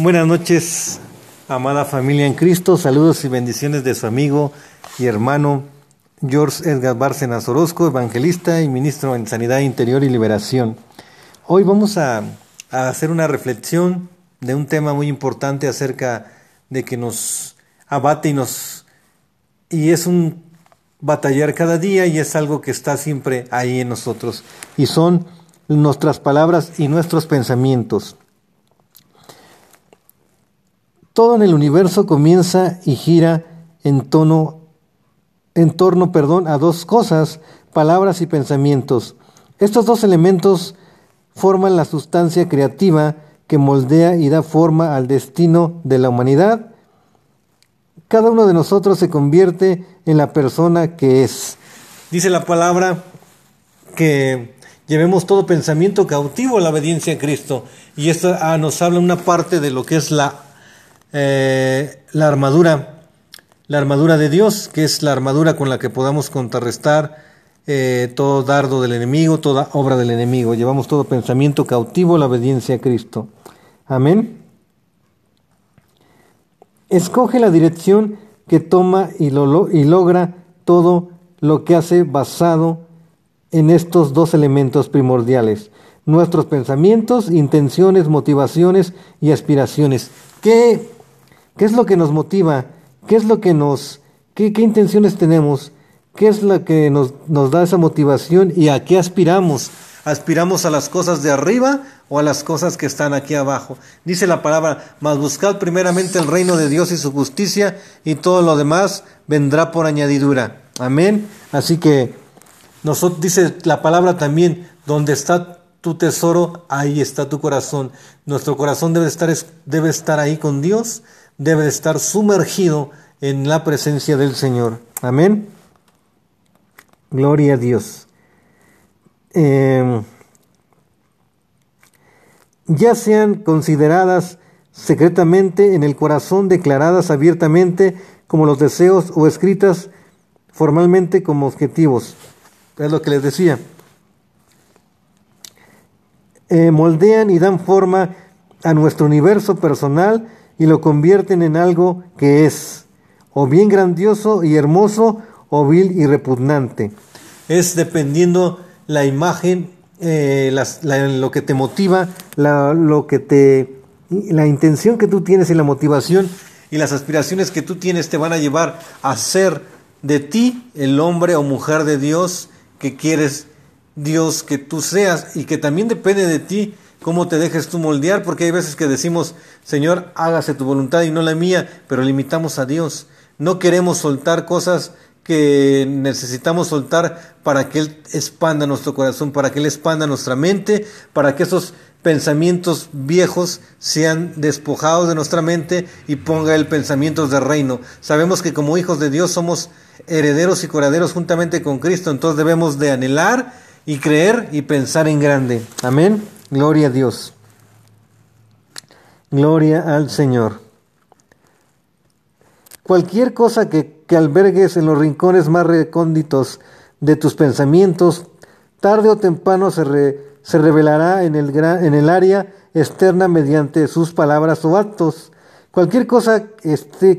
Buenas noches, amada familia en Cristo. Saludos y bendiciones de su amigo y hermano George Edgar Bárcenas Orozco, evangelista y ministro en Sanidad Interior y Liberación. Hoy vamos a, a hacer una reflexión de un tema muy importante acerca de que nos abate y nos y es un batallar cada día y es algo que está siempre ahí en nosotros y son nuestras palabras y nuestros pensamientos. Todo en el universo comienza y gira en tono en torno, perdón, a dos cosas, palabras y pensamientos. Estos dos elementos forman la sustancia creativa que moldea y da forma al destino de la humanidad. Cada uno de nosotros se convierte en la persona que es. Dice la palabra que llevemos todo pensamiento cautivo a la obediencia a Cristo. Y esto ah, nos habla una parte de lo que es la eh, la armadura, la armadura de Dios, que es la armadura con la que podamos contrarrestar eh, todo dardo del enemigo, toda obra del enemigo. Llevamos todo pensamiento cautivo a la obediencia a Cristo. Amén. Escoge la dirección que toma y, lo, y logra todo lo que hace basado en estos dos elementos primordiales, nuestros pensamientos, intenciones, motivaciones y aspiraciones. ¿Qué ¿Qué es lo que nos motiva? ¿Qué es lo que nos... qué, intenciones tenemos? ¿Qué es lo que nos, nos da esa motivación y a qué aspiramos? ¿Aspiramos a las cosas de arriba o a las cosas que están aquí abajo? Dice la palabra, mas buscad primeramente el reino de Dios y su justicia y todo lo demás vendrá por añadidura. Amén. Así que nosotros, dice la palabra también, donde está tu tesoro, ahí está tu corazón. Nuestro corazón debe estar, debe estar ahí con Dios, debe estar sumergido en la presencia del Señor. Amén. Gloria a Dios. Em, ya sean consideradas secretamente en el corazón, declaradas abiertamente como los deseos o escritas formalmente como objetivos. Es lo que les decía. Eh, moldean y dan forma a nuestro universo personal y lo convierten en algo que es o bien grandioso y hermoso o vil y repugnante. Es dependiendo la imagen, eh, lo que te motiva, la, lo que te, la intención que tú tienes y la motivación y las aspiraciones que tú tienes te van a llevar a ser de ti el hombre o mujer de Dios que quieres Dios que tú seas y que también depende de ti cómo te dejes tú moldear, porque hay veces que decimos, Señor, hágase tu voluntad y no la mía, pero limitamos a Dios. No queremos soltar cosas que necesitamos soltar para que Él expanda nuestro corazón, para que Él expanda nuestra mente, para que esos pensamientos viejos sean despojados de nuestra mente y ponga el pensamiento de reino. Sabemos que como hijos de Dios somos herederos y coraderos juntamente con Cristo, entonces debemos de anhelar y creer y pensar en grande. Amén. Gloria a Dios. Gloria al Señor. Cualquier cosa que, albergues en los rincones más recónditos de tus pensamientos, tarde o temprano se, se revelará en el, en el área externa mediante sus palabras o actos. Cualquier cosa que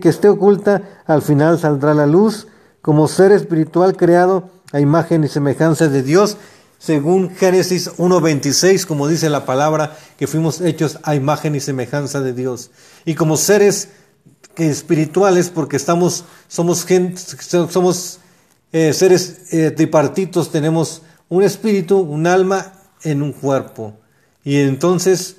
esté oculta al final saldrá a la luz como ser espiritual creado a imagen y semejanza de Dios según Génesis 1.26, como dice la palabra, que fuimos hechos a imagen y semejanza de Dios. Y como seres espirituales, porque estamos, somos, somos eh, seres eh, tripartitos, tenemos un espíritu, un alma en un cuerpo. Y entonces,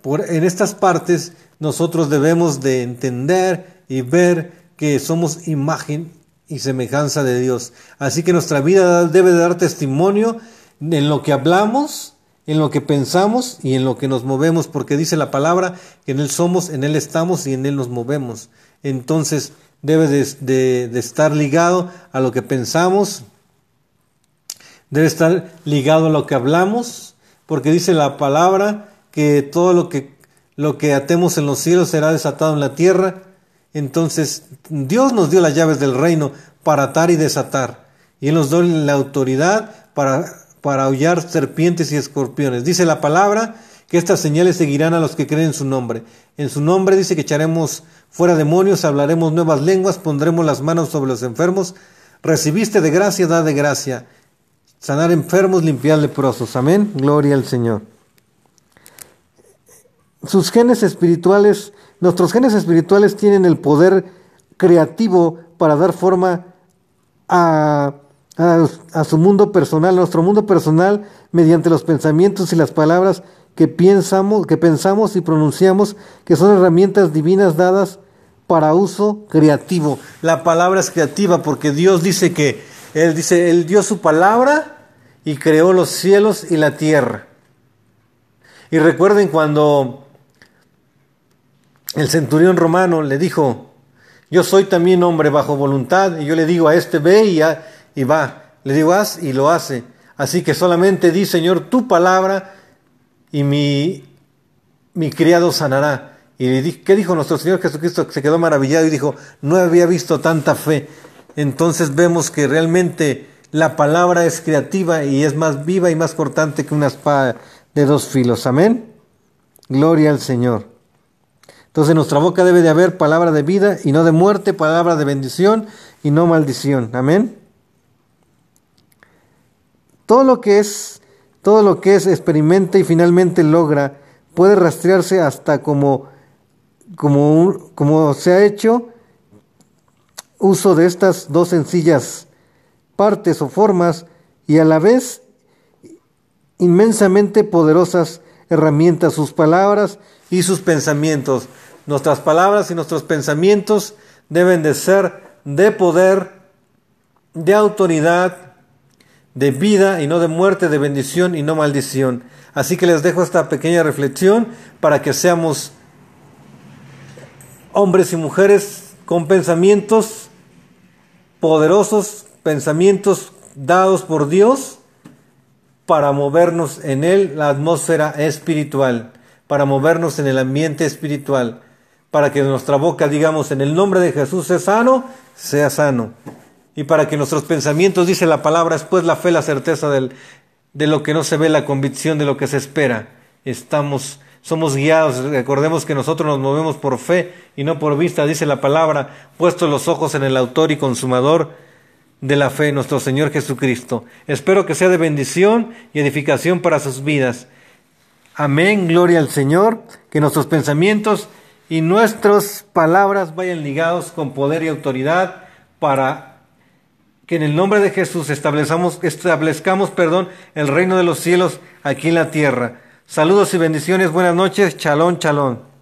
por, en estas partes, nosotros debemos de entender y ver que somos imagen y semejanza de Dios. Así que nuestra vida debe de dar testimonio en lo que hablamos, en lo que pensamos y en lo que nos movemos, porque dice la palabra que en Él somos, en Él estamos y en Él nos movemos. Entonces debe de, estar ligado a lo que pensamos, debe estar ligado a lo que hablamos, porque dice la palabra que todo lo que, lo que atemos en los cielos será desatado en la tierra. Entonces Dios nos dio las llaves del reino para atar y desatar. Y Él nos dio la autoridad para para aullar serpientes y escorpiones. Dice la palabra que estas señales seguirán a los que creen en su nombre. En su nombre dice que echaremos fuera demonios, hablaremos nuevas lenguas, pondremos las manos sobre los enfermos. Recibiste de gracia, da de gracia. Sanar enfermos, limpiar leprosos. Amén. Gloria al Señor. Sus genes espirituales, nuestros genes espirituales tienen el poder creativo para dar forma a, a, su mundo personal, nuestro mundo personal, mediante los pensamientos y las palabras que pensamos, que pensamos y pronunciamos, que son herramientas divinas dadas para uso creativo. La palabra es creativa porque Dios dice que Él dice, Él dio su palabra y creó los cielos y la tierra. Y recuerden cuando el centurión romano le dijo, yo soy también hombre bajo voluntad, y yo le digo a este ve y, y va, le digo haz y lo hace. Así que solamente di, Señor, tu palabra y mi, mi criado sanará. Y ¿qué dijo nuestro Señor Jesucristo? Se quedó maravillado y dijo, no había visto tanta fe. Entonces vemos que realmente la palabra es creativa y es más viva y más cortante que una espada de dos filos. Amén. Gloria al Señor. Entonces en nuestra boca debe de haber palabra de vida y no de muerte, palabra de bendición y no maldición. Amén. Todo lo que es, todo lo que es experimenta y finalmente logra puede rastrearse hasta como, como, como se ha hecho uso de estas dos sencillas partes o formas y a la vez inmensamente poderosas herramientas, sus palabras y sus pensamientos. Nuestras palabras y nuestros pensamientos deben de ser de poder, de autoridad, de vida y no de muerte, de bendición y no maldición. Así que les dejo esta pequeña reflexión para que seamos hombres y mujeres con pensamientos poderosos, pensamientos dados por Dios para movernos en él, la atmósfera espiritual, para movernos en el ambiente espiritual para que nuestra boca digamos en el nombre de Jesús sea sano, sea sano. Y para que nuestros pensamientos, dice la palabra, es pues la fe, la certeza de lo que no se ve, la convicción de lo que se espera. Estamos, somos guiados, recordemos que nosotros nos movemos por fe y no por vista, dice la palabra, puestos los ojos en el autor y consumador de la fe, nuestro Señor Jesucristo. Espero que sea de bendición y edificación para sus vidas. Amén, gloria al Señor, que nuestros pensamientos y nuestras palabras vayan ligados con poder y autoridad para que en el nombre de Jesús establezcamos, establezcamos perdón, el reino de los cielos aquí en la tierra. Saludos y bendiciones, buenas noches, chalón, chalón.